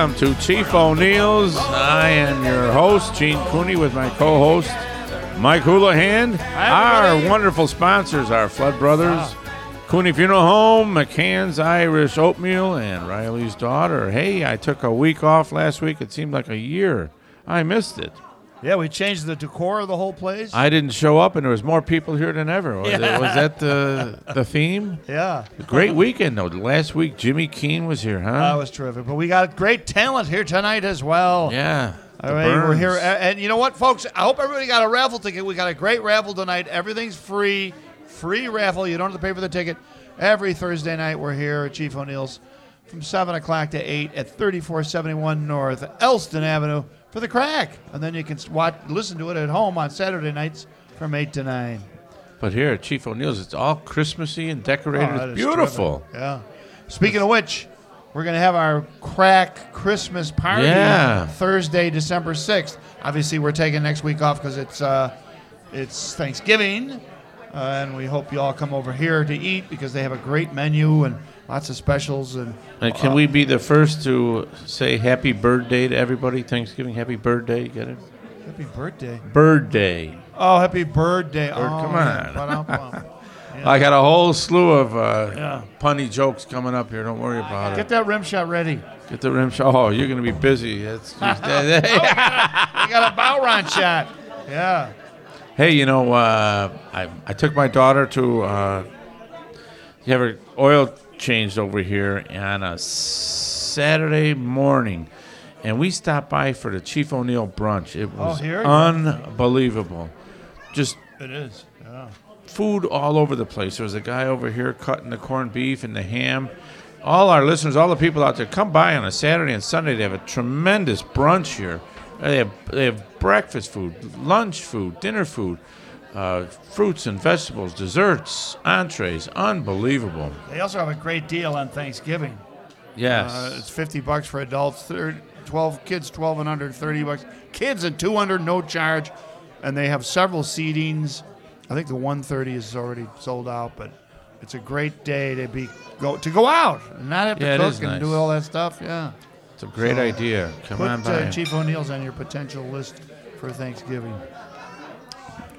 Welcome to Chief O'Neill's. I am your host, Gene Cooney, with my co-host, Mike Houlihan. Our wonderful sponsors are Flood Brothers, Cooney Funeral Home, McCann's Irish Oatmeal, and Riley's daughter. Hey, I took a week off last week. It seemed like a year. I missed it. Yeah, we changed the decor of the whole place. I didn't show up, and there was more people here than ever. Was, it, was that the the theme? yeah, Great weekend though. Last week, Jimmy Keane was here, huh? that was terrific. But we got great talent here tonight as well. yeah. All the right, we're here, and you know what, folks? I hope everybody got a raffle ticket. We got a great raffle tonight. Everything's free, free raffle. You don't have to pay for the ticket. Every Thursday night, we're here at Chief O'Neill's from seven o'clock to eight at thirty-four seventy-one North Elston Avenue for the craic, and then you can watch, listen to it at home on Saturday nights from eight to nine. But here at Chief O'Neill's, it's all Christmassy and decorated. Oh, it's beautiful. terrific. Yeah. Speaking of which, we're going to have our craic Christmas party Yeah. Thursday, December sixth. Obviously, we're taking next week off because it's uh, it's Thanksgiving, uh, and we hope you all come over here to eat because they have a great menu and lots of specials and. And can we be the first to say Happy Bird Day to everybody? Thanksgiving, Happy Bird Day. You get it? Happy birthday! Bird Day. Oh, happy birthday! oh, come on. Ba-dum-bum. I got a whole slew of uh, Yeah. punny jokes coming up here. Don't worry about Get it. Get that rim shot ready. Get the rim shot. Oh, you're going to be busy. That's just, We got a bow round shot. Yeah. Hey, you know, uh, I I took my daughter to uh, you have her oil changed over here on a Saturday morning, and we stopped by for the Chief O'Neill brunch. It oh, was Oh, unbelievable. Just It is. Yeah. food all over the place. There was a guy over here cutting the corned beef and the ham. All our listeners, all the people out there, come by on a Saturday and Sunday. They have a tremendous brunch here. They have they have breakfast food, lunch food, dinner food, uh, fruits and vegetables, desserts, entrees. Unbelievable. They also have a great deal on Thanksgiving. Yes. Uh, it's 50 bucks for adults, thir 12 kids 12 and under 30 bucks. Kids at 200 no charge and they have several seatings. I think the 130 is already sold out, but it's a great day to be go to go out and not have to Yeah, cook and nice. do all that stuff. Yeah. it's a great so idea. Come Put on by. uh, Chief O'Neill's on your potential list for Thanksgiving.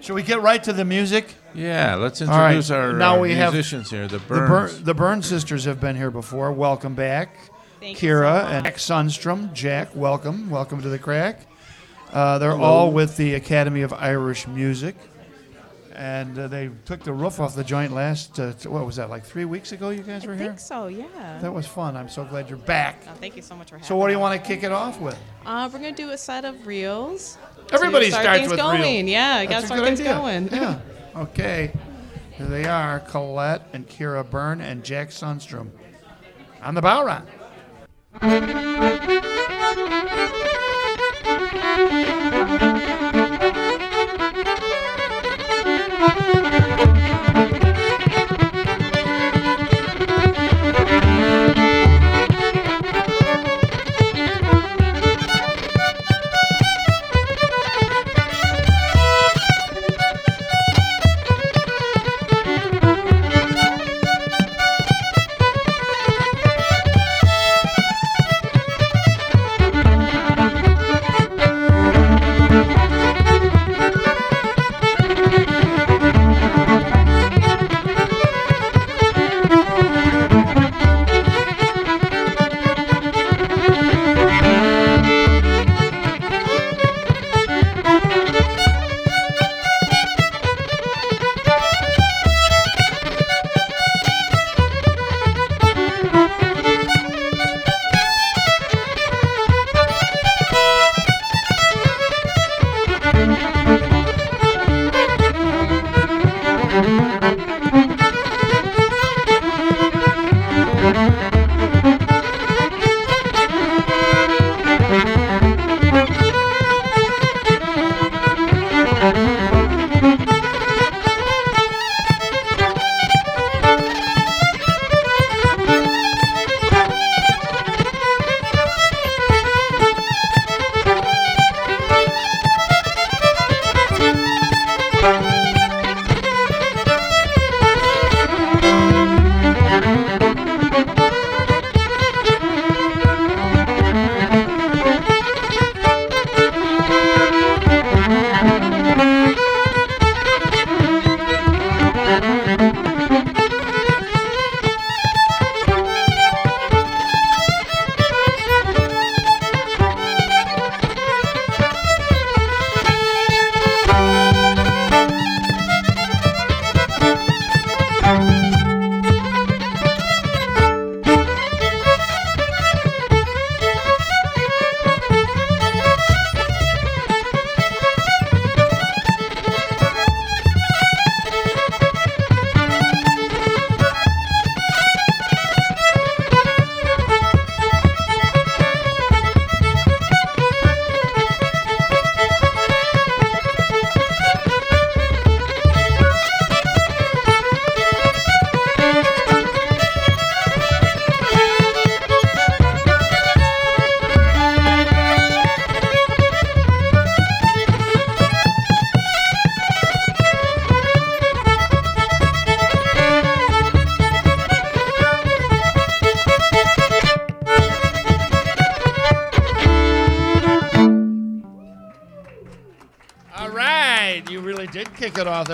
Should we get right to the music? yeah, let's All right, introduce our now uh, we have musicians here. The The, Bur- the Byrne sisters have been here before. Welcome back. Thank you Kira so and. Jack Sundstrom. Jack, welcome. Welcome to the craic. Uh, they're all with the Academy of Irish Music. And uh, they took the roof off the joint last, uh, t- what was that, like three weeks ago you guys were here? I here? think so, yeah. That was fun. I'm so glad you're back. Oh, thank you so much for having So, what do you want to kick it off with? Uh, we're gonna do a set of reels. To Everybody start starts with going. reel. Yeah, I gotta a start things idea. going. Yeah. Okay. Here they are Colette and Kira Byrne and Jack Sundstrom on the bodhrán.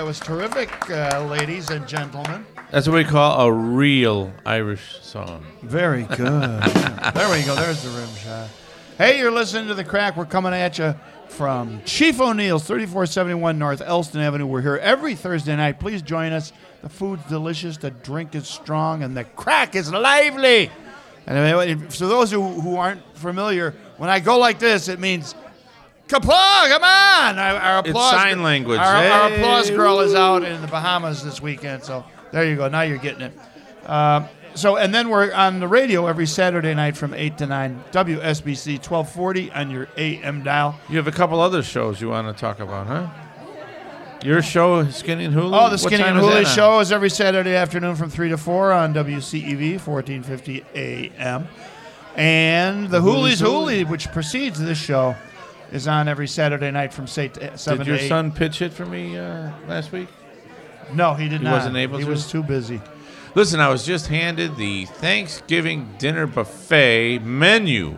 Was terrific, uh, ladies and gentlemen. That's what we call a real Irish song. Very good. There we go. There's the rim shot. Hey, you're listening to the craic. We're coming at you from Chief O'Neill's, 3471 North Elston Avenue. We're here every Thursday night. Please join us. The food's delicious, the drink is strong, and the craic is lively. And so those who, who aren't familiar, when I go like this, it means Kapla, come on! Our, our It's applause, sign language. Our, our applause girl is out in the Bahamas this weekend, so there you go. Now you're getting it. Um, so, and then we're on the radio every Saturday night from eight to nine, WSBC 1240 on your AM dial. You have a couple other shows you want to talk about, huh? Your show, Skinny and Hooley? Oh, the Skinny and is that Hooley on? show is every Saturday afternoon from 3 to 4 on WCEV, 1450 AM. And the Hooley. Hooley, which precedes this show, is on every Saturday night from say, t- 7 Did your 8. son pitch it for me uh, last week? No, he did He not. He wasn't able He to? was too busy. Listen, I was just handed the Thanksgiving dinner buffet menu,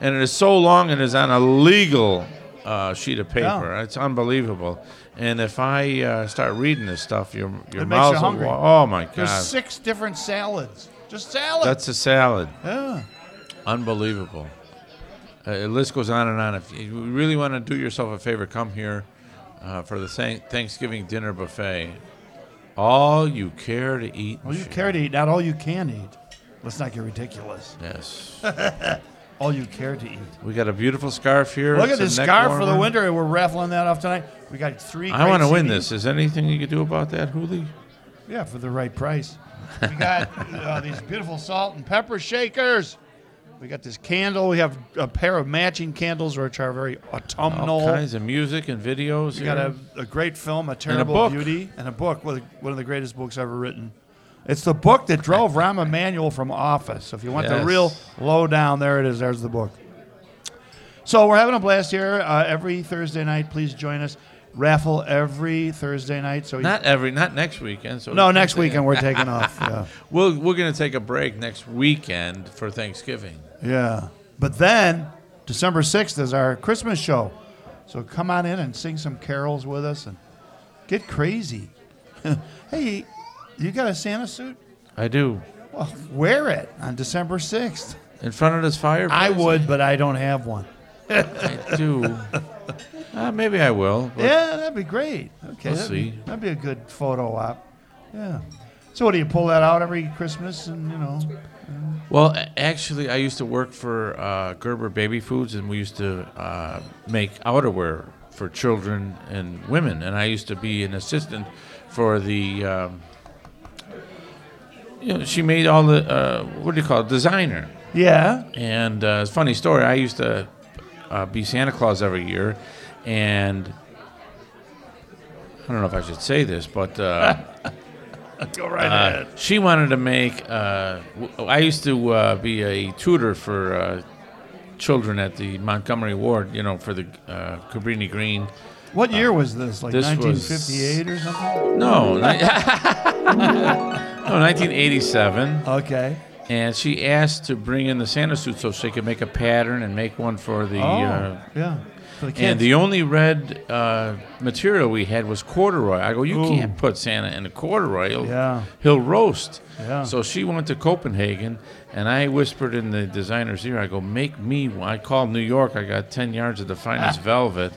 and it is so long and is on a legal uh, sheet of paper. Yeah. It's unbelievable. And if I uh, start reading this stuff, your your It mouth you will wa- Oh my god! There's six different salads. Just salad. that's a salad. yeah. Unbelievable. Uh, the list goes on and on. If you really want to do yourself a favor, come here uh, for the Thanksgiving dinner buffet. All you care to eat. All you share. care to eat, not all you can eat. Let's not get ridiculous. Yes. All you care to eat. We got a beautiful scarf here. Look at this scarf for the winter, and we're raffling that off tonight. We got three. I want to win this. Is there anything you could do about that, Hooley? Yeah, for the right price. We got uh, these beautiful salt and pepper shakers. We got this candle. We have a pair of matching candles, which are very autumnal. All kinds of music and videos. We got a, a great film, A Terrible book. Beauty, and a book, one of the- one of the greatest books ever written. It's the book that drove Rahm Emanuel from office. So if you want the Yes. real lowdown, there it is. There's the book. So we're having a blast here uh, every Thursday night. Please join us. Raffle every Thursday night. So not every, not next weekend. So no, next weekend we're taking off. Yeah. We'll, we're going to take a break next weekend for Thanksgiving. Yeah. But then December 6th is our Christmas show. So come on in and sing some carols with us and get crazy. hey, you got a Santa suit? I do. Well, wear it on December 6th. In front of this fireplace. I would, but I don't have one. I do. uh, maybe I will. but Yeah, that'd be great. Okay, We'll that'd, Be, see. that'd be a good photo op. Yeah. So, what do you pull that out every Christmas and you know? Well, actually, I used to work for uh, Gerber Baby Foods, and we used to uh, make outerwear for children and women. And I used to be an assistant for the. Um, you know, she made all the uh, what do you call it, designer. Yeah. And uh, it's a funny story. I used to uh, be Santa Claus every year, and I don't know if I should say this, but uh, Go right uh, she wanted to make. Uh, w- I used to uh, be a tutor for uh, children at the Montgomery Ward, you know, for the uh, Cabrini Green. What year was this? Like this was- 1958 or something? No, ni- no, 1987. Okay. And she asked to bring in the Santa suit so she could make a pattern and make one for the. oh, Uh, yeah. For the kids. and the only red uh, material we had was corduroy. I go, you Ooh. can't put Santa in a corduroy. He'll, Yeah. he'll roast. Yeah. So she went to Copenhagen, and I whispered in the designer's ear, I go, make me one. I called New York. I got 10 yards of the finest velvet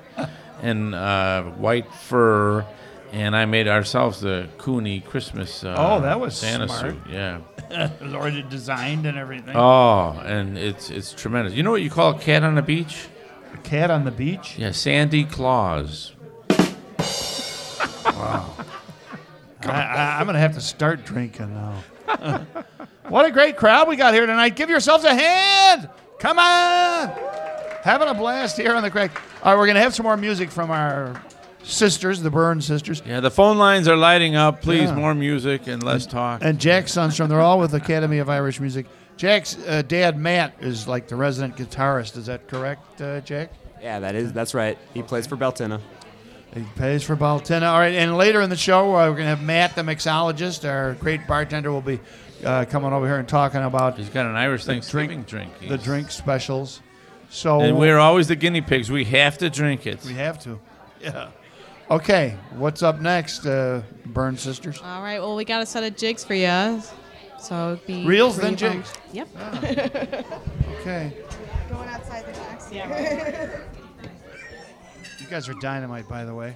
and uh, white fur, and I made ourselves the Cooney Christmas uh, Oh, that was Santa smart. suit. Yeah. it was already designed and everything. Oh, and it's it's tremendous. You know what you call a cat on the beach? A cat on the beach. Yeah, Sandy Claus. I, I, I'm going to have to start drinking now. what a great crowd we got here tonight. Give yourselves a hand. Come on. Having a blast here on the craic. All right, we're going to have some more music from our sisters, the Byrne sisters. Yeah, the phone lines are lighting up. Please, Yeah. more music and less talk. And Jack Sundstrom, they're all with Academy of Irish Music. Jack's uh, dad, Matt, is like the resident guitarist. Is that correct, uh, Jack? Yeah, that is that's right. He plays for Beltina. He plays for Baltina. All right, and later in the show, uh, we're going to have Matt, the mixologist, our great bartender, will be uh, coming over here and talking about He's got an Irish Thanksgiving drink. the drink specials. So And we're always the guinea pigs. We have to drink it. we have to. Yeah. Okay, what's up next, uh, Byrne Sisters? All right. Well, we got a set of jigs for you. So it'd be Reels, then of 'em. jigs? Yep. Ah. Okay. Going outside the box. Yeah. You guys are dynamite, by the way.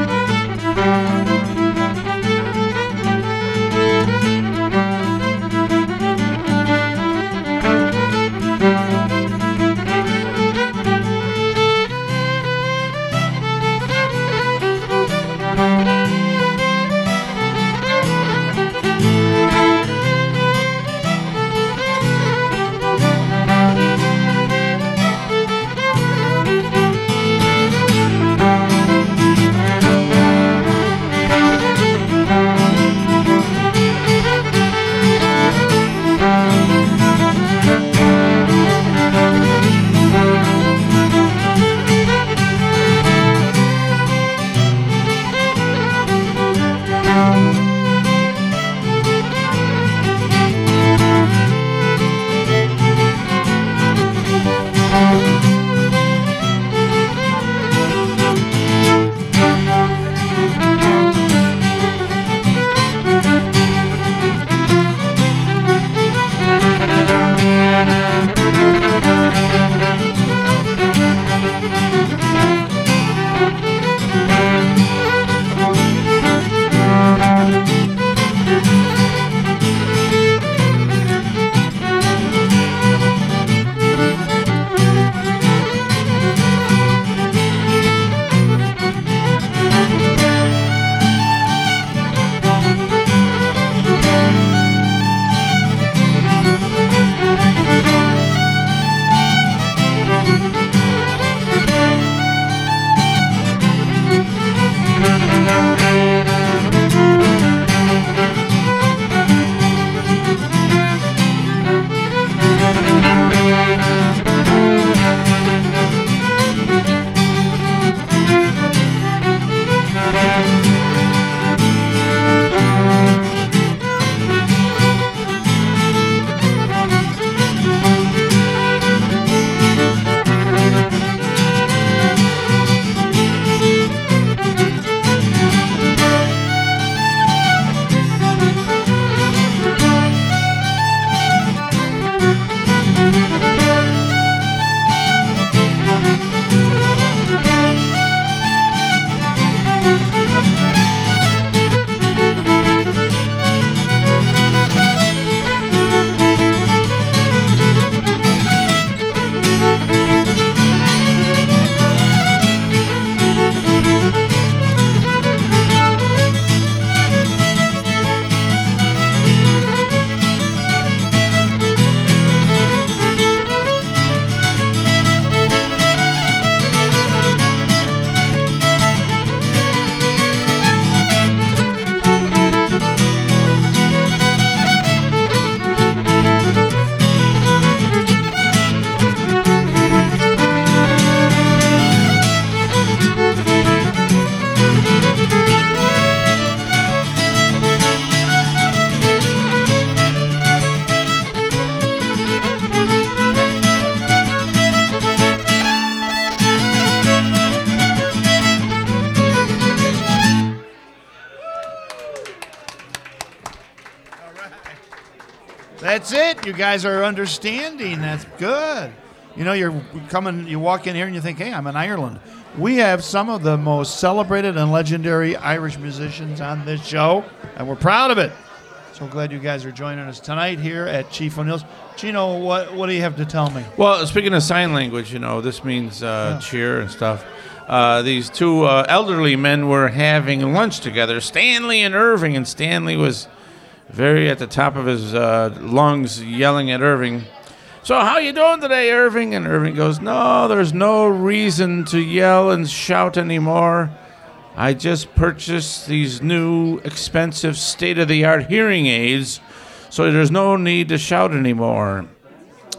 That's it. You guys are understanding. That's good. You know, you're coming, you walk in here and you think, hey, I'm in Ireland. We have some of the most celebrated and legendary Irish musicians on this show, and we're proud of it. So glad you guys are joining us tonight here at Chief O'Neill's. Gino, what, what do you have to tell me? Well, speaking of sign language, you know, this means uh, Yeah. cheer and stuff. Uh, these two uh, elderly men were having lunch together, Stanley and Irving, and Stanley was very at the top of his uh, lungs, yelling at Irving. So how you doing today, Irving? And Irving goes, No, there's no reason to yell and shout anymore. I just purchased these new expensive state-of-the-art hearing aids, so there's no need to shout anymore.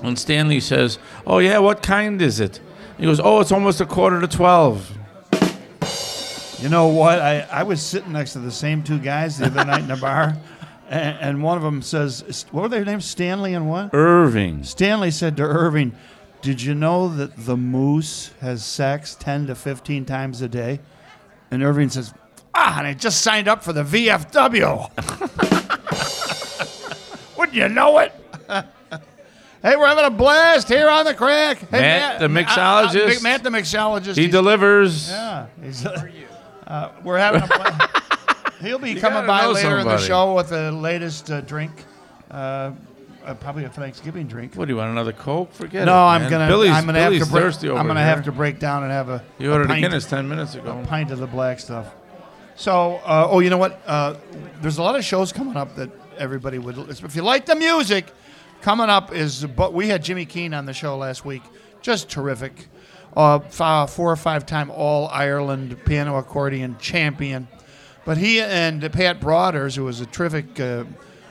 And Stanley says, Oh, yeah, what kind is it? He goes, Oh, it's almost a quarter to 12. You know what? I, I was sitting next to the same two guys the other night in a bar, and, and one of them says, "What were their names? Stanley and what?" Irving. Stanley said to Irving, "Did you know that the moose has sex ten to fifteen times a day?" And Irving says, "Ah, and I just signed up for the VFW." Wouldn't you know it? hey, we're having a blast here on the craic. Hey, Matt, the uh, uh, mixologist. Matt, the mixologist. He delivers. yeah, he's, uh, we're having a blast. He'll be You coming by later in the show with the latest uh, drink. Uh, uh, probably a Thanksgiving drink. What do you want? Another Coke? Forget it. No, I'm gonna. Billy's, I'm gonna Billy's have to break. thirsty over I'm gonna here. have to break down and have a. You ordered a a pint, Guinness ten minutes a ago. pint of the black stuff. So, uh, oh, you know what? Uh, there's a lot of shows coming up that everybody would. If you like the music, coming up is. But we had Jimmy Keane on the show last week. Just terrific. Uh, four or five time All Ireland piano accordion champion. But he and Pat Broaders, who was a terrific uh,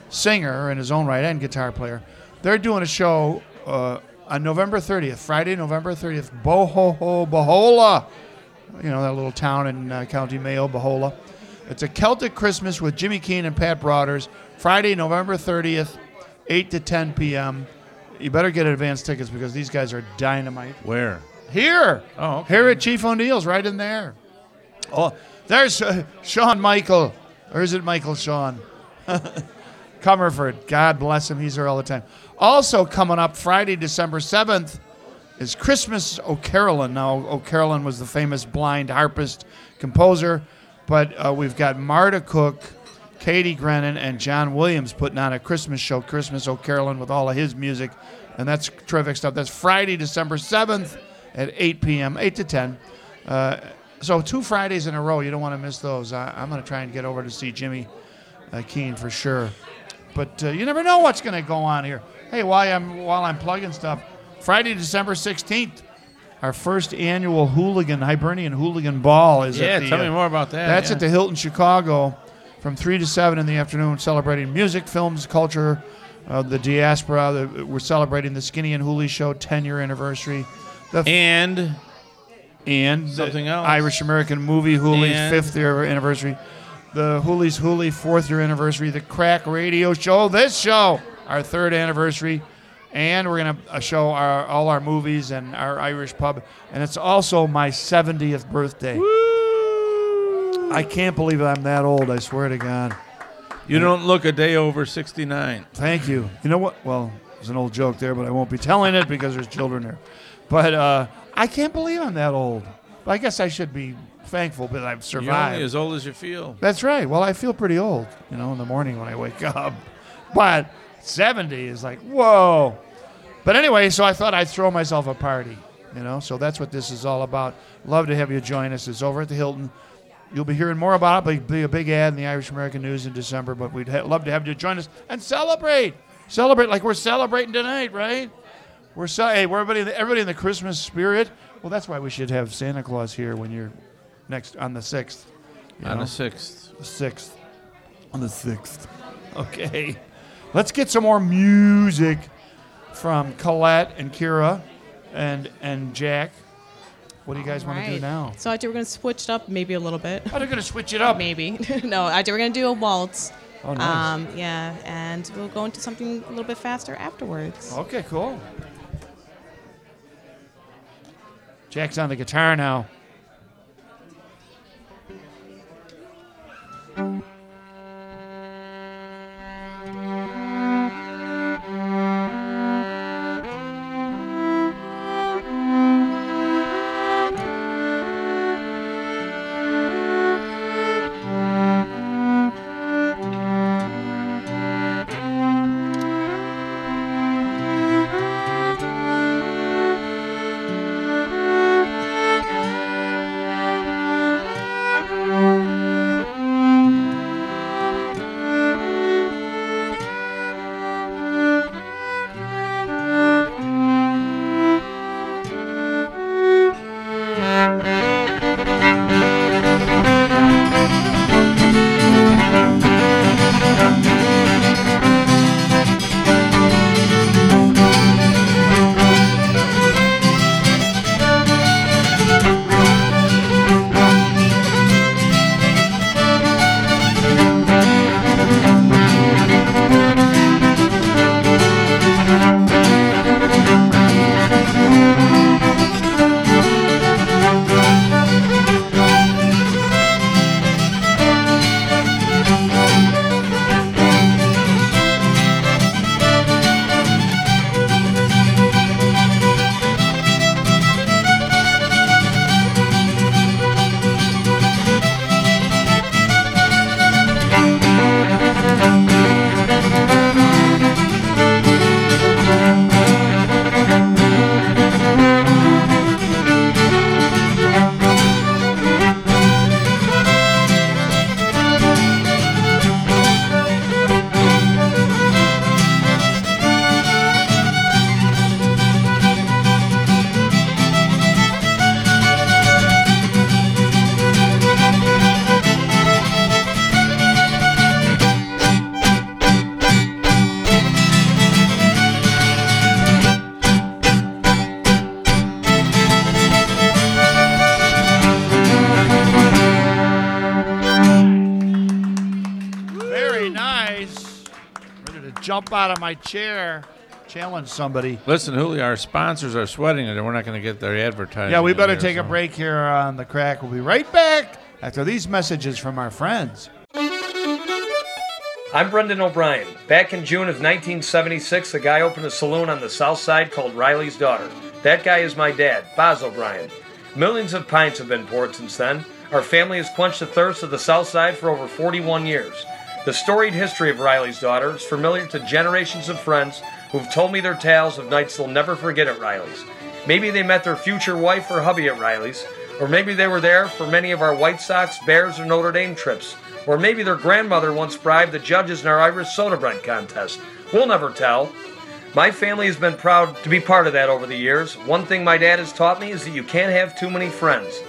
singer in his own right and guitar player, they're doing a show uh, on November 30th, Friday, November 30th, Boho Bohola. You know, that little town in uh, County Mayo, Bohola. It's a Celtic Christmas with Jimmy Keane and Pat Broaders, Friday, November 30th, 8 to 10 p.m. You better get advance tickets because these guys are dynamite. Where? Here. Oh, okay. Here at Chief O'Neill's, right in there. Oh, there's uh, Sean Michael. Or is it Michael Sean? Comerford. God bless him. He's there all the time. Also coming up Friday, December 7th, is Christmas O'Carolan. Now, O'Carolan was the famous blind harpist composer, but uh, we've got Marta Cook, Katie Grennan, and John Williams putting on a Christmas show, Christmas O'Carolan, with all of his music. And that's terrific stuff. That's Friday, December 7th at 8 p.m., 8 to 10. Uh, so, two Fridays in a row. You don't want to miss those. I, I'm going to try and get over to see Jimmy uh, Keane for sure. But uh, you never know what's going to go on here. Hey, while I'm while I'm plugging stuff, Friday, December 16th, our first annual hooligan Hibernian hooligan ball is Yeah, at the. tell uh, me more about that. That's yeah. at the Hilton Chicago, from three to seven in the afternoon, celebrating music, films, culture, uh, the diaspora. The, we're celebrating the Skinny and Hooley Show 10 year anniversary. The and and Something else. Irish American movie Hooley's And- fifth year anniversary, the Hooley's Hooley fourth year anniversary, the Crack Radio Show, this show, our third anniversary, and we're gonna uh, show our all our movies and our Irish pub, and it's also my 70th birthday. I can't believe I'm that old. I swear to God. you don't look a day over sixty nine. Thank you. You know what? Well, there's an old joke there, but I won't be telling it because there's children there. But uh, I can't believe I'm that old. But I guess I should be thankful that I've You're survived. only as old as you feel. That's right. Well, I feel pretty old, you know, in the morning when I wake up. But 70 is like, whoa. But anyway, so I thought I'd throw myself a party, you know, so that's what this is all about. Love to have you join us. It's over at the Hilton. You'll be hearing more about it. It'll be a big ad in the Irish American News in December, but we'd ha- love to have you join us and celebrate. Celebrate like we're celebrating tonight, right? We're so, hey, we're everybody, in the- everybody in the Christmas spirit. Well, that's why we should have Santa Claus here when you're next on the 6th. On know? the sixth. The sixth. On the sixth. Okay. Let's get some more music from Colette and Kira and and Jack. What do you guys want to do Right. now? So I think we're gonna switch it up maybe a little bit. Oh, they're gonna switch it up. Maybe. no, I think we're gonna do a waltz. Oh, nice. Um, yeah, and we'll go into something a little bit faster afterwards. Okay, cool. Jack's on the guitar now. My chair, challenge somebody. Listen, Julio, our sponsors are sweating and we're not going to get their advertising. Yeah, we better here, take a break here on the craic. We'll be right back after these messages from our friends. I'm Brendan O'Brien. Back in June of 1976, a guy opened a saloon on the south side called Riley's Daughter. That guy is my dad, Boz O'Brien. Millions of pints have been poured since then. Our family has quenched the thirst of the south side for over 41 years. The storied history of Riley's Daughter is familiar to generations of friends who've told me their tales of nights they'll never forget at Riley's. Maybe they met their future wife or hubby at Riley's, or maybe they were there for many of our White Sox, Bears, or Notre Dame trips, or maybe their grandmother once bribed the judges in our Irish soda bread contest. We'll never tell. My family has been proud to be part of that over the years. One thing my dad has taught me is that you can't have too many friends.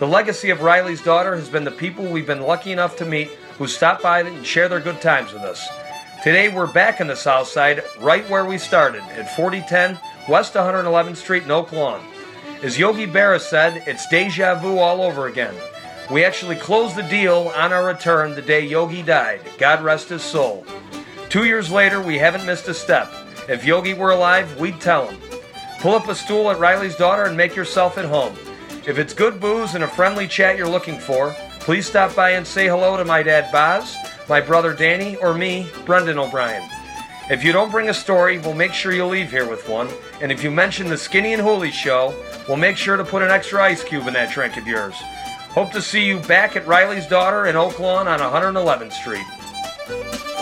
The legacy of Riley's daughter has been the people we've been lucky enough to meet who stop by and share their good times with us. Today we're back in the South Side, right where we started, at 4010 West 111th Street in Oak Lawn. As Yogi Berra said, it's deja vu all over again. We actually closed the deal on our return the day Yogi died. God rest his soul. Two years later, we haven't missed a step. If Yogi were alive, we'd tell him. Pull up a stool at Riley's daughter and make yourself at home. If it's good booze and a friendly chat you're looking for, please stop by and say hello to my dad Boz, my brother Danny, or me, Brendan O'Brien. If you don't bring a story, we'll make sure you leave here with one. And if you mention the Skinny and Hooley show, we'll make sure to put an extra ice cube in that drink of yours. Hope to see you back at Riley's daughter in Oak Lawn on 111th Street.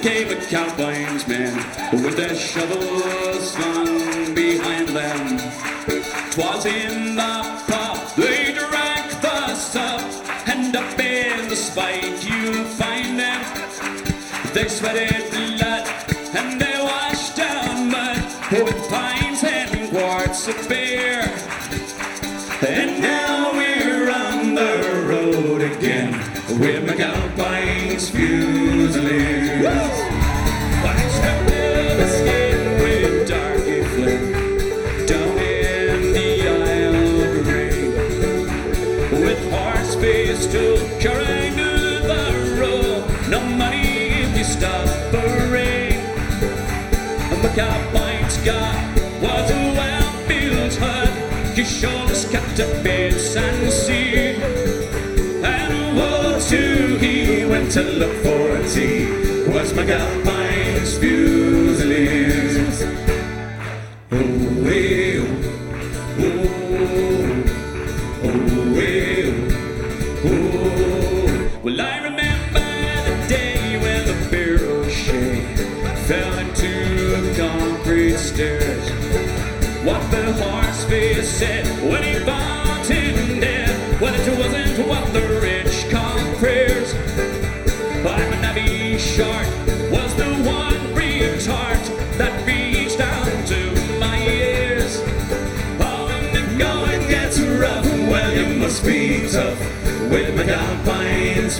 Came a cowboy's men with their shovels slung behind them. Twas in the pub they drank the stuff, and up in the spike you find them. They sweated blood and they washed down mud with pints and quarts of beer. McAlpine's got was a well-built hut. His shoulders kept a bits and sea. And woe to he went to look for a tea. Was McAlpine's Fusiliers. Oh,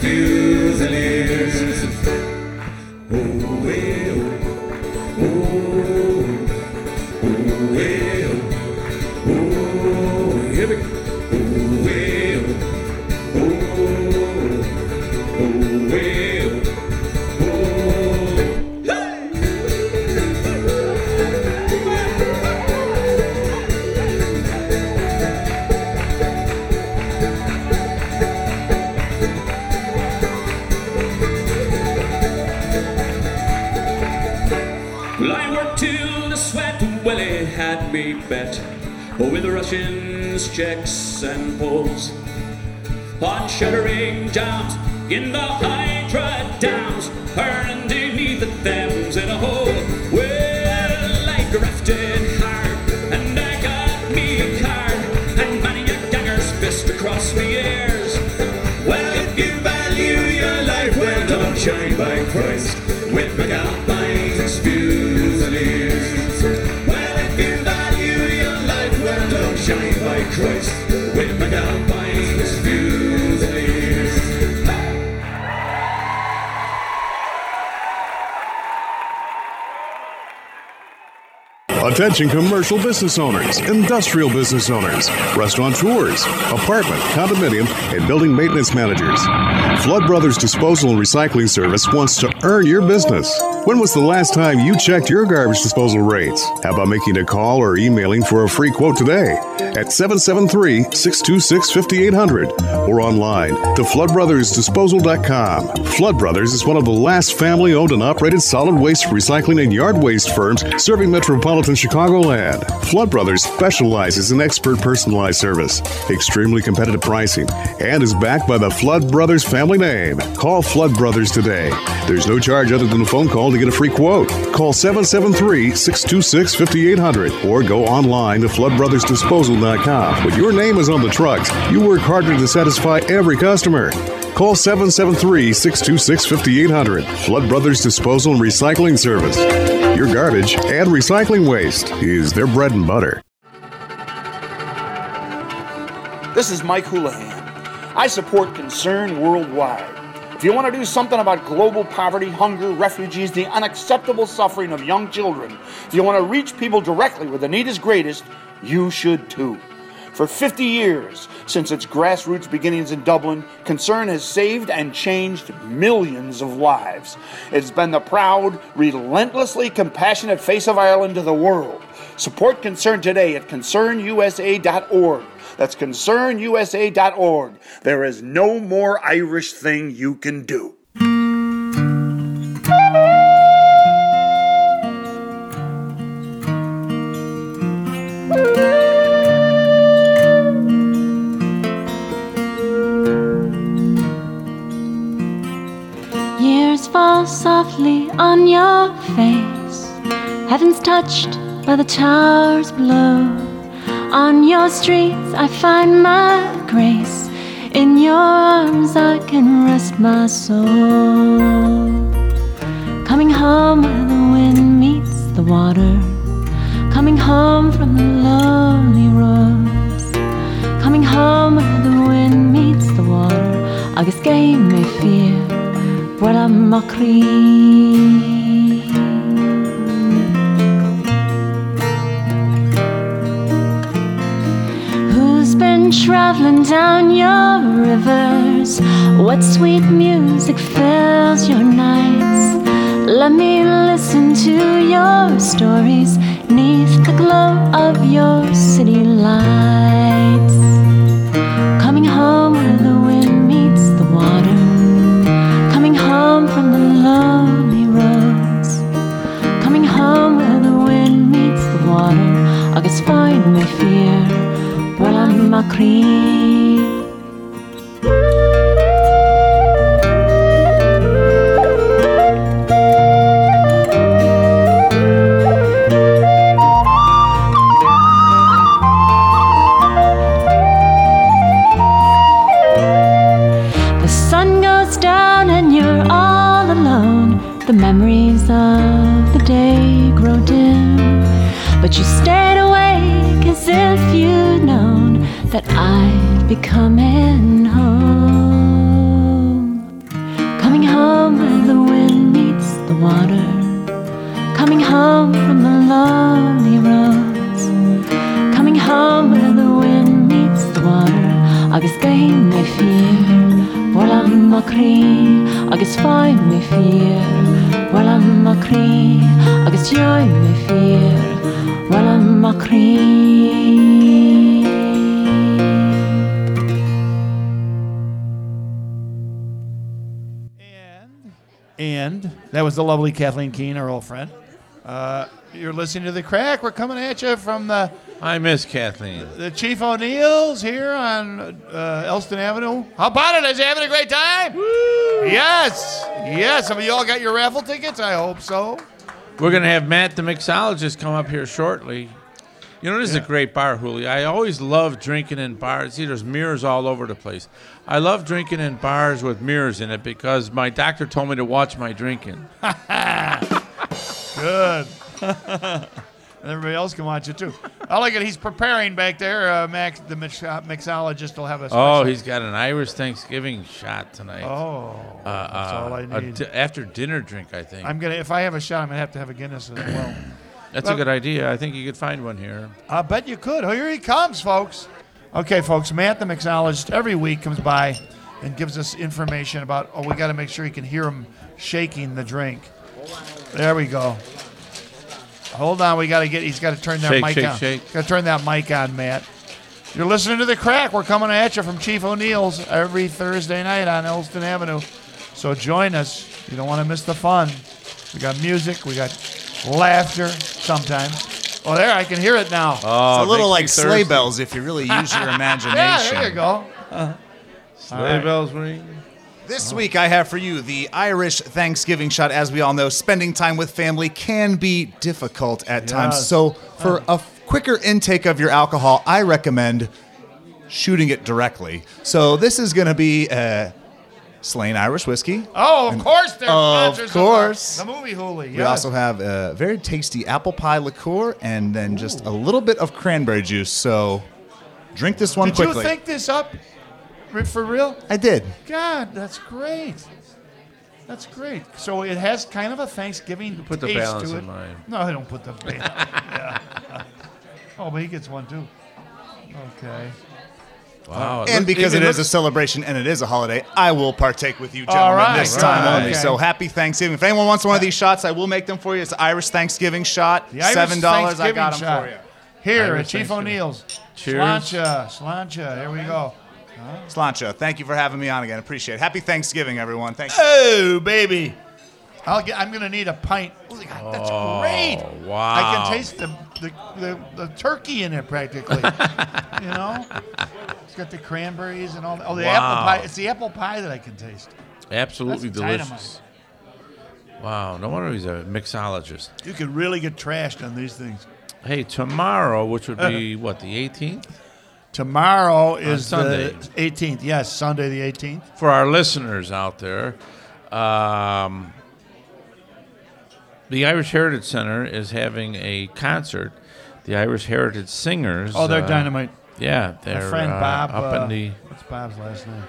McAlpine's Czechs, and pulls On shuddering downs, in the Hydra Attention commercial business owners, industrial business owners, restaurateurs, apartment, condominium, and building maintenance managers. Flood Brothers Disposal and Recycling Service wants to earn your business. When was the last time you checked your garbage disposal rates? How about making a call or emailing for a free quote today at 773 626 5800 or online to floodbrothersdisposal.com. Flood Brothers is one of the last family owned and operated solid waste recycling and yard waste firms serving metropolitan Chicagoland. Flood Brothers specializes in expert personalized service, extremely competitive pricing, and is backed by the Flood Brothers family name. Call Flood Brothers today. There's no charge other than a phone call to get a free quote. Call 773 626 5800 or go online to floodbrothersdisposal.com. When your name is on the trucks, you work harder to satisfy every customer. Call 773 626 5800. Flood Brothers Disposal and Recycling Service. Your garbage and recycling waste is their bread and butter. This is Mike Houlihan. I support Concern Worldwide. If you want to do something about global poverty, hunger, refugees, the unacceptable suffering of young children, if you want to reach people directly where the need is greatest, you should too. For 50 years, since its grassroots beginnings in Dublin, Concern has saved and changed millions of lives. It's been the proud, relentlessly compassionate face of Ireland to the world. Support Concern today at concernusa.org. That's concernusa.org. There is no more Irish thing you can do. Years fall softly on your face. Heaven's touched by the towers below. On your streets, I find my grace. In your arms, I can rest my soul. Coming home where the wind meets the water. Coming home from the lonely roads. Coming home where the wind meets the water. Agus game me fear. Voilà ma crie. Traveling down your rivers? What sweet music fills your nights? Let me listen to your stories neath the glow of your city lights. I'm coming home. Coming home where the wind meets the water. Coming home from the lonely roads. Coming home where the wind meets the water. Agus gain me fear. Voilà ma crie. Agus find me fear. Voilà ma crie. Agus joy me fear. Voilà ma that was the lovely Kathleen Keane, our old friend. Uh, you're listening to the Craic. We're coming at you from the I miss Kathleen. the Chief O'Neills here on uh, Elston Avenue. How about it? Is you having a great time? Yes, yes. Have you all got your raffle tickets? I hope so. We're going to have Matt the mixologist come up here shortly. You know, this is a great bar, Julio. I always love drinking in bars. See, there's mirrors all over the place. I love drinking in bars with mirrors in it because my doctor told me to watch my drinking. Good. and everybody else can watch it too. I like it. He's preparing back there. Uh, Max, the mix- uh, mixologist, will have a. Oh, he's got an Irish Thanksgiving shot tonight. Oh, uh, that's all I need. di- after dinner drink, I think. I'm gonna. If I have a shot, I'm gonna have to have a Guinness as well. That's a good idea. I think you could find one here. I bet you could. Oh, here he comes, folks. Okay, folks. Matt, acknowledged every week comes by and gives us information about. Oh, we got to make sure he can hear him shaking the drink. There we go. Hold on, we got to get. He's got to turn that Shake, mic shake, on. shake. Got to turn that mic on, Matt. You're listening to the Craic. We're coming at you from Chief O'Neill's every Thursday night on Elston Avenue. So join us. You don't want to miss the fun. We got music. We got laughter sometimes. Oh, there I can hear it now. Oh, it's a little like sleigh thirsty. bells if you really use your imagination. Yeah, there you go. Uh, Sleigh all right. bells ring. This week, I have for you the Irish Thanksgiving shot. As we all know, spending time with family can be difficult at times. So, for a f- quicker intake of your alcohol, I recommend shooting it directly. So, this is going to be uh, Slane Irish whiskey. Oh, of course they're Of sponsors course. the, the movie Hooley. We also have a very tasty apple pie liqueur and then just a little bit of cranberry juice. So, drink this one quickly. Did quickly. you think this up r- for real? I did. God, that's great. That's great. So it has kind of a Thanksgiving Put the taste balance to it. in mind. No, I don't put the balance. yeah. Oh, but he gets one too. Okay. Wow. And because it even is a celebration and it is a holiday, I will partake with you, All gentlemen, right, this right, time only. okay. So happy Thanksgiving. If anyone wants one of these uh, shots, I will make them for you. It's the Irish Thanksgiving shot. The Irish Seven dollars. I got them shot. for you. Here Irish at Chief O'Neill's. Cheers. Sláinte, sláinte. Here we go. Sláinte, thank you for having me on again. Appreciate it. Happy Thanksgiving, everyone. Thank you. Oh, baby. I'll get, I'm going to need a pint. Oh, God, that's Oh, great. wow. I can taste the, the, the, the turkey in it practically. you know? It's got the cranberries and all that. Oh, the apple pie. It's the apple pie that I can taste. Absolutely That's dynamite. delicious. Wow. No wonder he's a mixologist. You could really get trashed on these things. Hey, tomorrow, which would be what the 18th, Tomorrow is Sunday. the 18th. Yes, Sunday the 18th. for our listeners out there, um, the Irish Heritage Center is having a concert. The Irish Heritage Singers. Oh, they're uh, dynamite. Yeah, My they're friend uh, Bob. up uh, in the What's Bob's last name?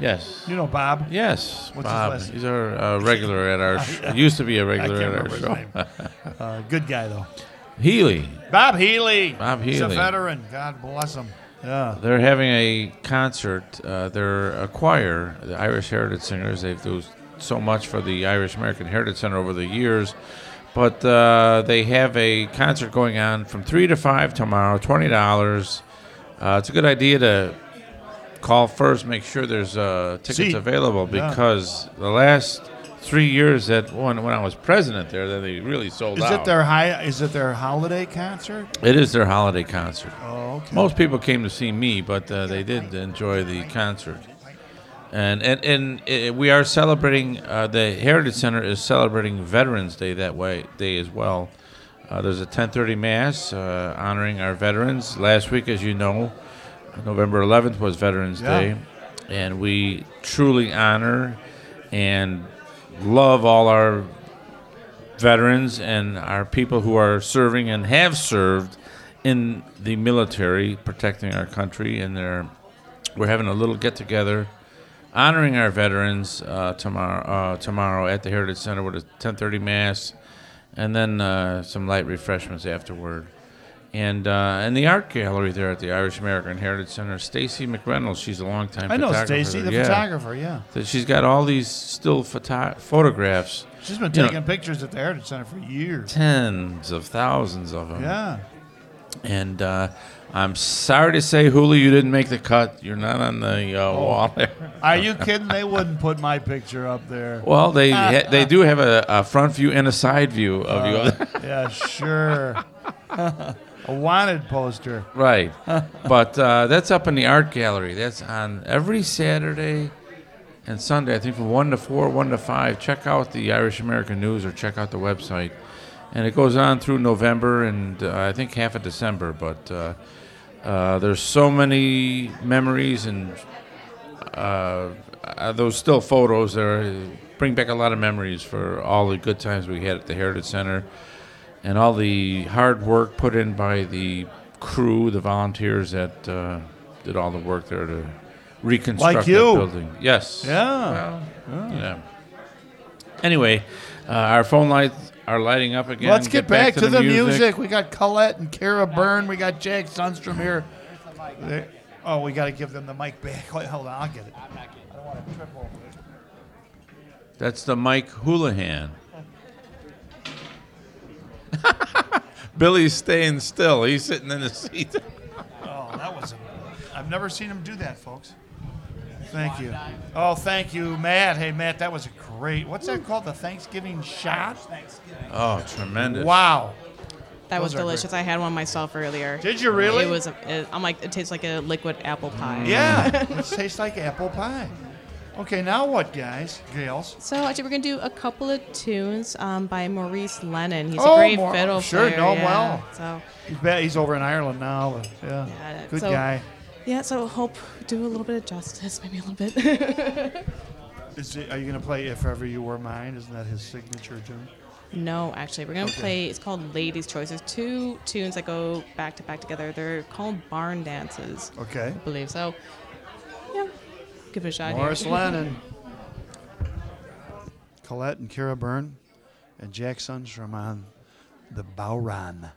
yes. You know Bob? Yes, What's his Bob. last name? He's our uh, regular at our. Sh- used to be a regular at our show. name. Uh, good guy though. Healy. Bob Healy. Bob Healy. He's a veteran. God bless him. Yeah. They're having a concert. Uh, they're a choir, the Irish Heritage Singers. They've done so much for the Irish American Heritage Center over the years. But uh, they have a concert going on from 3 to 5 tomorrow, $20. Uh, it's a good idea to call first, make sure there's uh, tickets Seat. available Yeah. because the last three years that when, when I was president there, that they really sold Is out. it their high? Is it their holiday concert? It is their holiday concert. Oh, okay. Most people came to see me, but uh, they did enjoy the concert. And and, and uh, we are celebrating. Uh, the Heritage Center is celebrating Veterans Day that way day as well. Uh, there's a 10:30 mass uh, honoring our veterans. Last week, as you know, November 11th was Veterans Yeah. Day, and we truly honor and love all our veterans and our people who are serving and have served in the military, protecting our country. And they're, we're having a little get together, honoring our veterans uh, tomorrow. Uh, tomorrow at the Heritage Center with a 10:30 mass, and then uh, some light refreshments afterward. And uh, and the art gallery there at the Irish American Heritage Center, Stacy McReynolds, she's a longtime I know. Stacy, the Yeah. photographer. Yeah. So she's got all these still photo- photographs. She's been you know, taking pictures at the Heritage Center for years. tens of thousands of them. Yeah. And uh, I'm sorry to say, Hooley, you didn't make the cut. You're not on the uh, Oh. wall there. Are you kidding? They wouldn't put my picture up there. Well, they ha- they do have a, a front view and a side view of you. Uh, yeah, sure. a wanted poster. right. But uh, that's up in the art gallery. That's on every Saturday and Sunday, I think from 1 to 4, 1 to 5. Check out the Irish American News or check out the website. And it goes on through November and uh, I think half of December. But uh, uh, there's so many memories and uh, uh, those still photos there bring back a lot of memories for all the good times we had at the Heritage Center and all the hard work put in by the crew, the volunteers that uh, did all the work there to reconstruct Like that you. building. Yes. Yeah. Well, yeah. Anyway, Uh, our phone lights are lighting up again. Let's get, back, to, the, music. We got Colette and Kara Byrne. We got Jack Sundstrom here. They- oh, we got to give them the mic back. Wait, hold on, I'll get it. I don't want to trip over it. That's the Mike Houlihan. Billy's staying still. He's sitting in the seat. Oh, that was. A, I've never seen him do that, folks. Thank you. Oh, thank you, Matt. Hey, Matt, that was a great. What's that called? The Thanksgiving shot. Oh, tremendous. Wow. That was Those are great. delicious. I had one myself earlier. Did you really? It was. A, it, I'm like, it tastes like a liquid apple pie. Yeah, it tastes like apple pie. Okay, now what, guys? gals? So actually, we're gonna do a couple of tunes um, by Maurice Lennon. He's Oh, a great Mau- fiddle sure, player. know him yeah. well. So He's, ba- he's over in Ireland now. But yeah, yeah, good so- guy. Yeah, so hope do a little bit of justice, maybe a little bit. Is it, are you gonna play "If Ever You Were Mine"? Isn't that his signature tune? no, actually, we're gonna Okay. play. It's called Ladies' Choices. Two tunes that go back to back together. They're called barn dances. Okay. I believe so. Yeah, give it a shot. here. Maurice Lennon, Colette and Kira Byrne, and Jack Sundstrom on the bodhrán.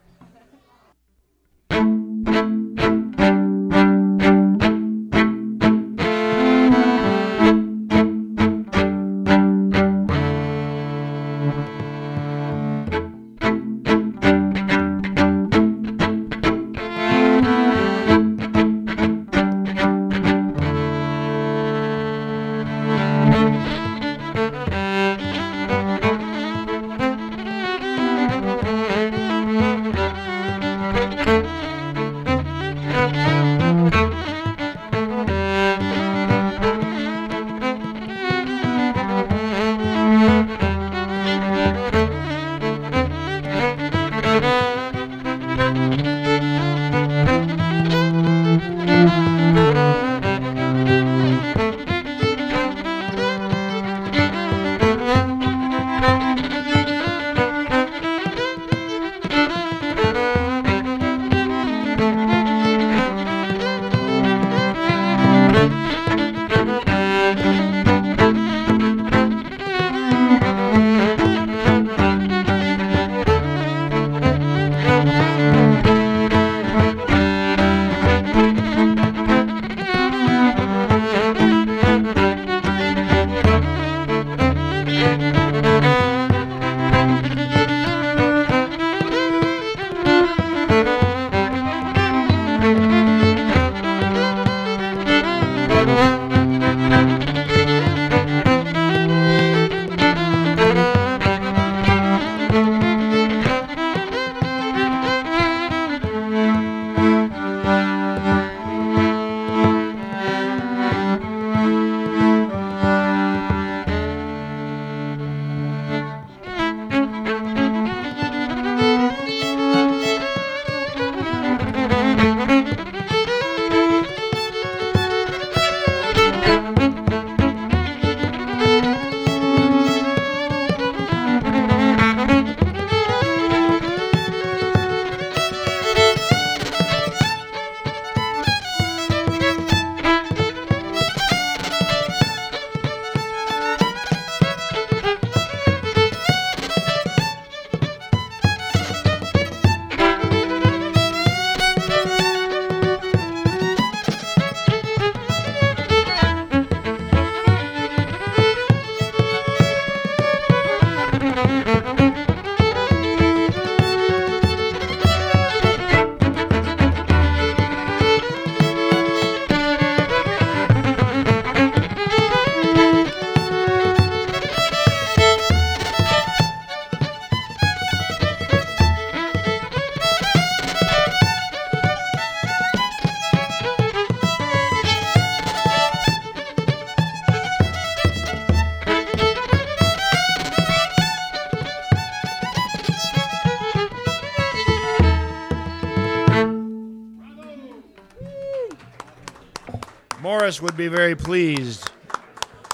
Would be very pleased.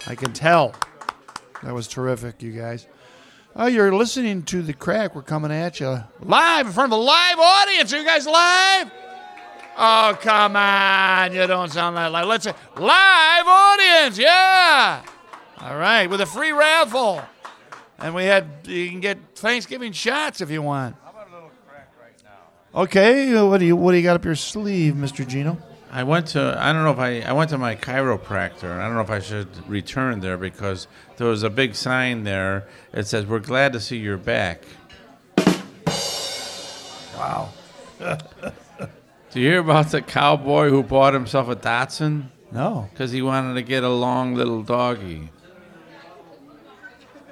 I can tell. That was terrific, you guys. Oh, you're listening to the Craic. We're coming at you live in front of a live audience. Are you guys live? Oh, come on. You don't sound that live. Let's say live audience. Yeah. All right. With a free raffle. And we had you can get Thanksgiving shots if you want. How about a little craic right now? Okay, what do you what do you got up your sleeve, Mr. Gino? I went to I don't know if I I went to my chiropractor and I don't know if I should return there because there was a big sign there. It says we're glad to see you're back. Wow. Do you hear about the cowboy who bought himself a Datsun? No. Because he wanted to get a long little doggy.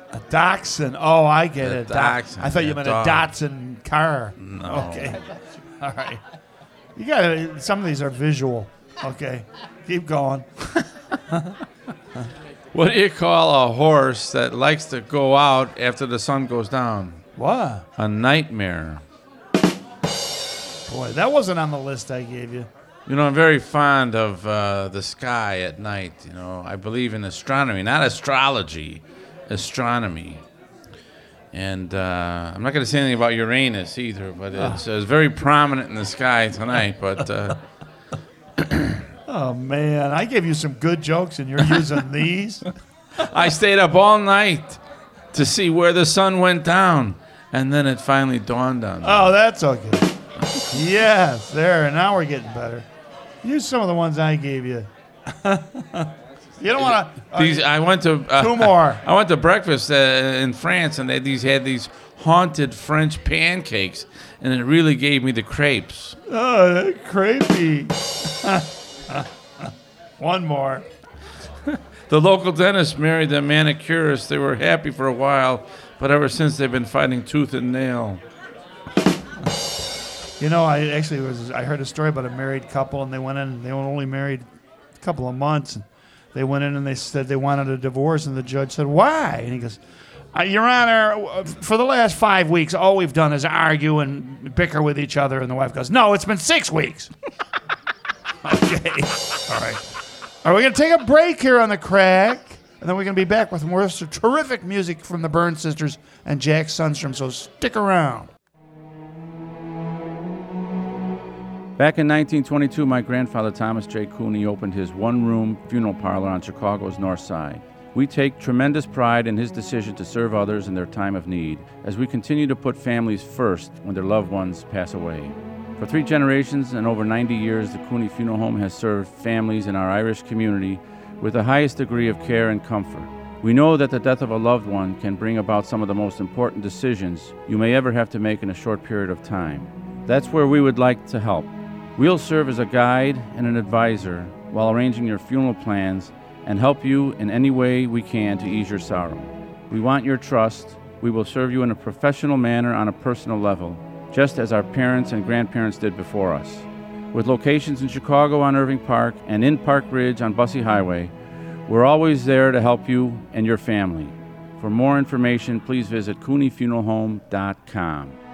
A Dachshund. Oh, I get A it. Dachshund, I thought you meant dog. a Datsun car. No. Okay. All right. You got Some of these are visual. Okay. Keep going. What do you call a horse that likes to go out after the sun goes down? What? A nightmare. Boy, that wasn't on the list I gave you. You know, I'm very fond of uh, the sky at night. You know, I believe in astronomy, not astrology, astronomy. And uh, I'm not going to say anything about Uranus either, but it's, it's very prominent in the sky tonight. But uh, Oh man, I gave you some good jokes, and you're using these. I stayed up all night to see where the sun went down, and then it finally dawned on me. Oh, that's okay. yes, there. Now we're getting better. Use some of the ones I gave you. you don't want to. These I went to uh, Two more. I went to breakfast uh, in France, and they these had these haunted French pancakes, and it really gave me the crepes. Oh, that's creepy. One more. The local dentist married the manicurist. They were happy for a while, but ever since they've been fighting tooth and nail. You know, I actually was. I heard a story about a married couple, and they went in. And they were only married a couple of months, and they went in and they said they wanted a divorce, and the judge said, "Why?" And he goes, uh, "Your Honor, for the last five weeks, all we've done is argue and bicker with each other." And the wife goes, "No, it's been six weeks." okay, all right. All right, we're gonna take a break here on the Craic, and then we're gonna be back with more terrific music from the Byrnes sisters and Jack Sundstrom. So stick around. Back in 1922, my grandfather Thomas J. Cooney opened his one room funeral parlor on Chicago's North Side. We take tremendous pride in his decision to serve others in their time of need as we continue to put families first when their loved ones pass away. For three generations and over 90 years, the Cooney Funeral Home has served families in our Irish community with the highest degree of care and comfort. We know that the death of a loved one can bring about some of the most important decisions you may ever have to make in a short period of time. That's where we would like to help. We'll serve as a guide and an advisor while arranging your funeral plans and help you in any way we can to ease your sorrow. We want your trust. We will serve you in a professional manner on a personal level, just as our parents and grandparents did before us. With locations in Chicago on Irving Park and in Park Ridge on Busse Highway, we're always there to help you and your family. For more information, please visit cooneyfuneralhome.com.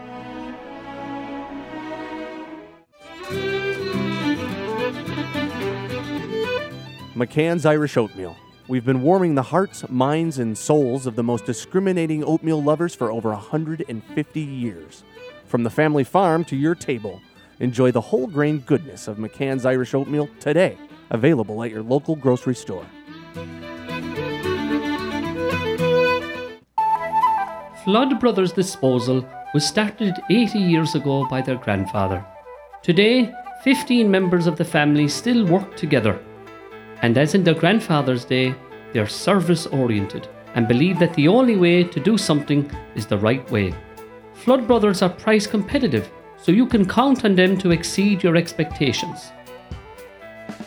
McCann's Irish Oatmeal. We've been warming the hearts, minds, and souls of the most discriminating oatmeal lovers for over 150 years. From the family farm to your table, enjoy the whole grain goodness of McCann's Irish Oatmeal today, available at your local grocery store. Flood Brothers Disposal was started 80 years ago by their grandfather. Today, 15 members of the family still work together. And as in their grandfather's day, they're service oriented and believe that the only way to do something is the right way. Flood Brothers are price competitive, so you can count on them to exceed your expectations.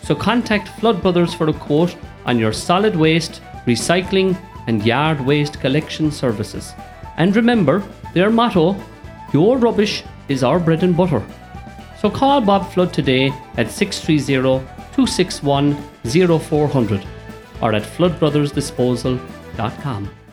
So contact Flood Brothers for a quote on your solid waste, recycling, and yard waste collection services. And remember their motto Your rubbish is our bread and butter. So call Bob Flood today at 630 261 0400 or at floodbrothersdisposal.com.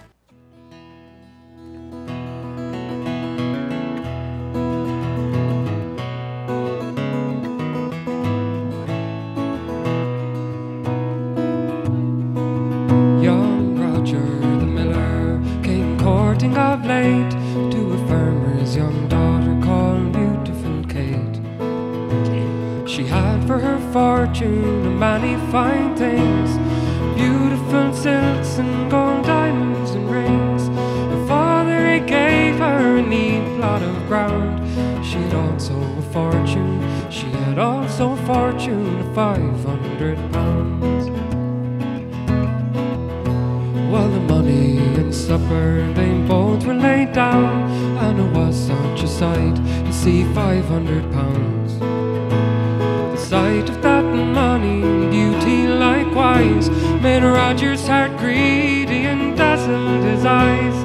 sight of that money, beauty likewise, made Roger's heart greedy and dazzled his eyes.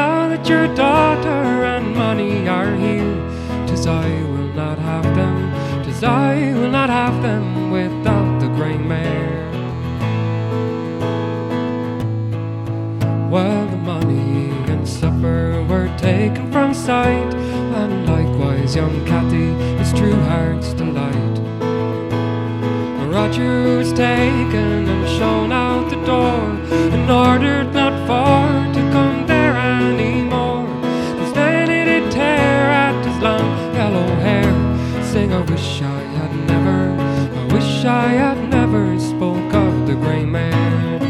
Now that your daughter and money are here, tis I will not have them, tis I will not have them without the grey mare. Well, the money and supper were taken from sight, Was taken and shown out the door, and ordered not far to come there anymore. Then he did tear at his long yellow hair, sing, I wish I had never, I wish I had never spoke of the grey man.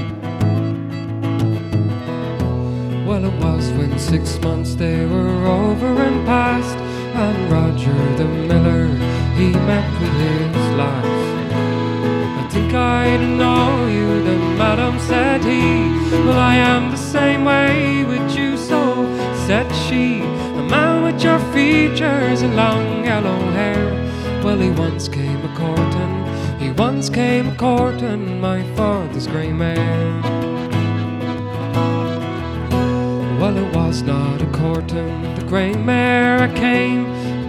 Well, it was when six months they were over and past, and Roger the miller he met with his last. I I know you, then, madam, said he. Well, I am the same way with you, so said she. A man with your features and long yellow hair. Well, he once came a courting, he once came a courting my father's grey mare. Well, it was not a courting, the grey mare I came,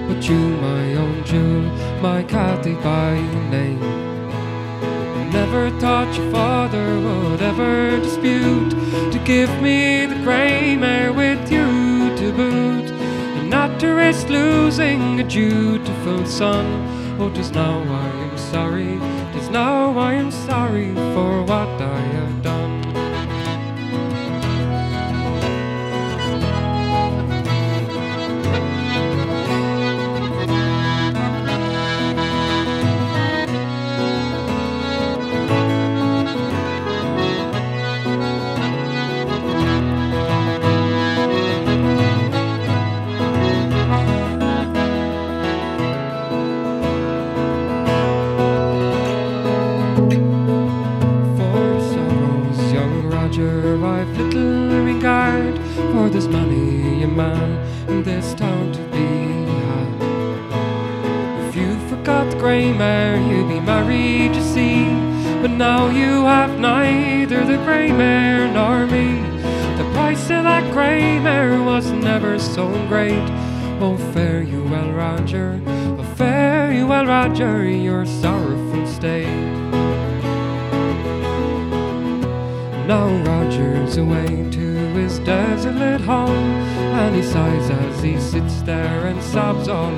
but you, my own jewel, my Cathy by name. Never thought your father would ever dispute to give me the grey mare with you to boot, and not to risk losing a dutiful son. Oh, 'tis now I am sorry, 'tis now I am sorry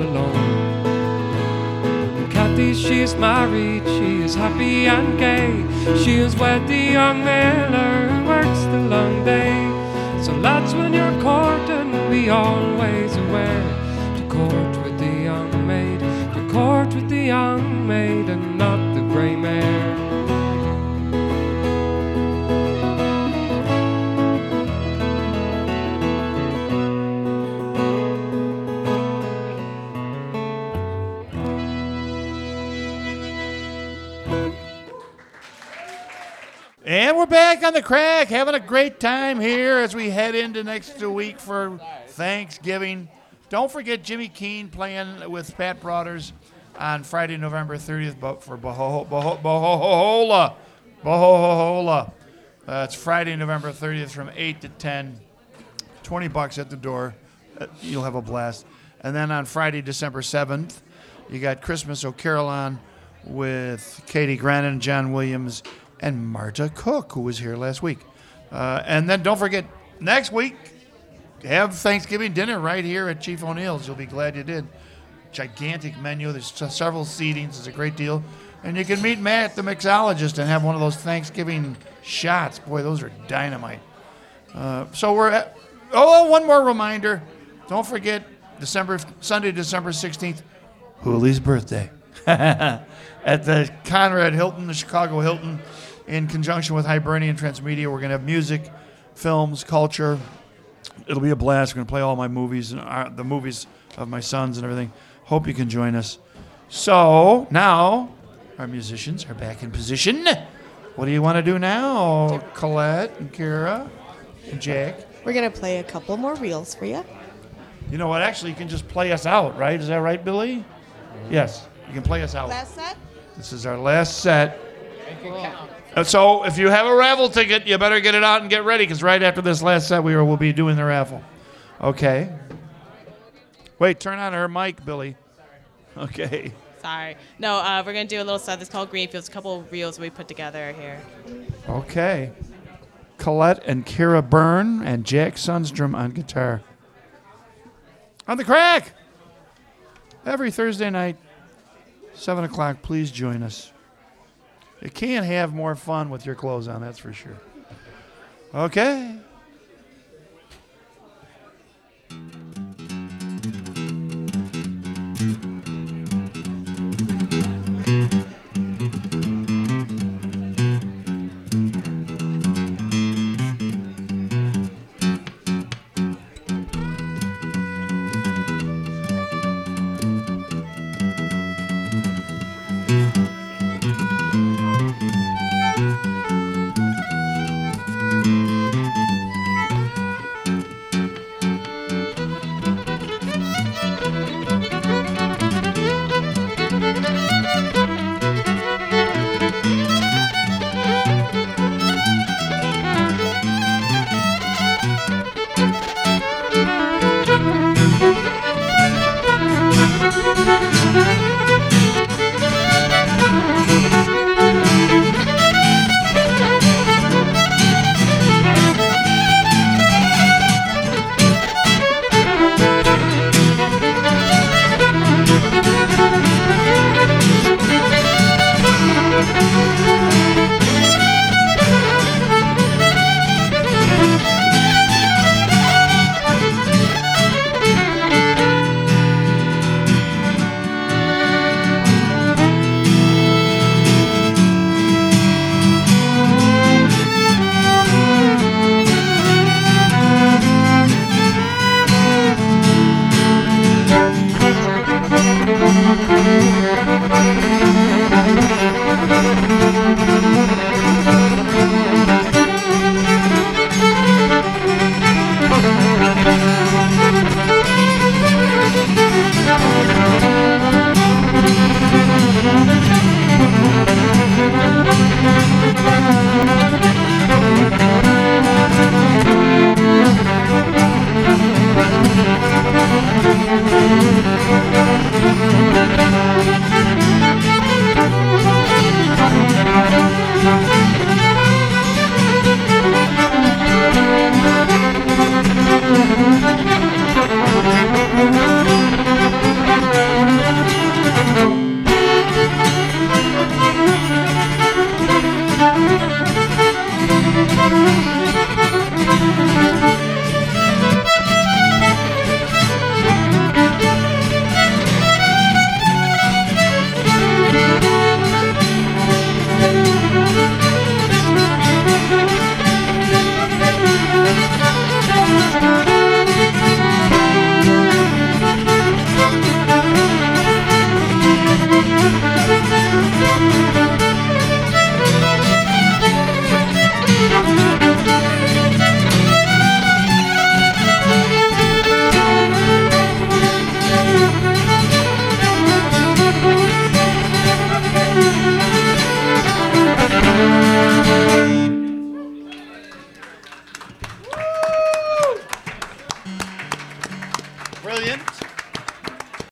alone. Cathy, she's married, she is happy and gay. She is wed the young miller who works the long day. So lads, when you're courting, be always Craic, having a great time here as we head into next week for Thanksgiving. Don't forget Jimmy Keane playing with Pat Broaders on Friday, November 30th but for Boho- Boho- Bohola. Bohola. Uh, it's Friday, November 30th from 8 to 10. 20 bucks at the door. Uh, You'll have a blast. And then on Friday, December 7th, you got Christmas O'Carolan with Katie Grennan, and John Williams, and Marta Cook, who was here last week. Uh, and then don't forget, next week, have Thanksgiving dinner right here at Chief O'Neill's. You'll be glad you did. Gigantic menu. There's several seatings. It's a great deal. And you can meet Matt, the mixologist, and have one of those Thanksgiving shots. Boy, those are dynamite. Uh, so we're at, oh, one more reminder. Don't forget December Sunday, December 16th, Hooley's birthday at the Conrad Hilton, the Chicago Hilton, in conjunction with Hibernian Transmedia. We're going to have music, films, culture, it'll be a blast. We're gonna play all my movies and our, the movies of my sons and everything. Hope you can join us. So now our musicians are back in position. What do you want to do now, Colette and Kira and Jack? We're gonna play a couple more reels for you. You know what? Actually, you can just play us out, right? Is that right, Billy? Yes, you can play us out. Last set. This is our last set. Uh, So if you have a raffle ticket, you better get it out and get ready because right after this last set, we will be doing the raffle. Okay. Wait, turn on her mic, Billy. Okay. Sorry. No, uh, we're gonna do a little set that's called Greenfields. A couple of reels we put together here. Okay. Colette and Kira Byrne and Jack Sundstrom on guitar. On the Craic! Every Thursday night, 7 o'clock, please join us. You can't have more fun with your clothes on, that's for sure. Okay.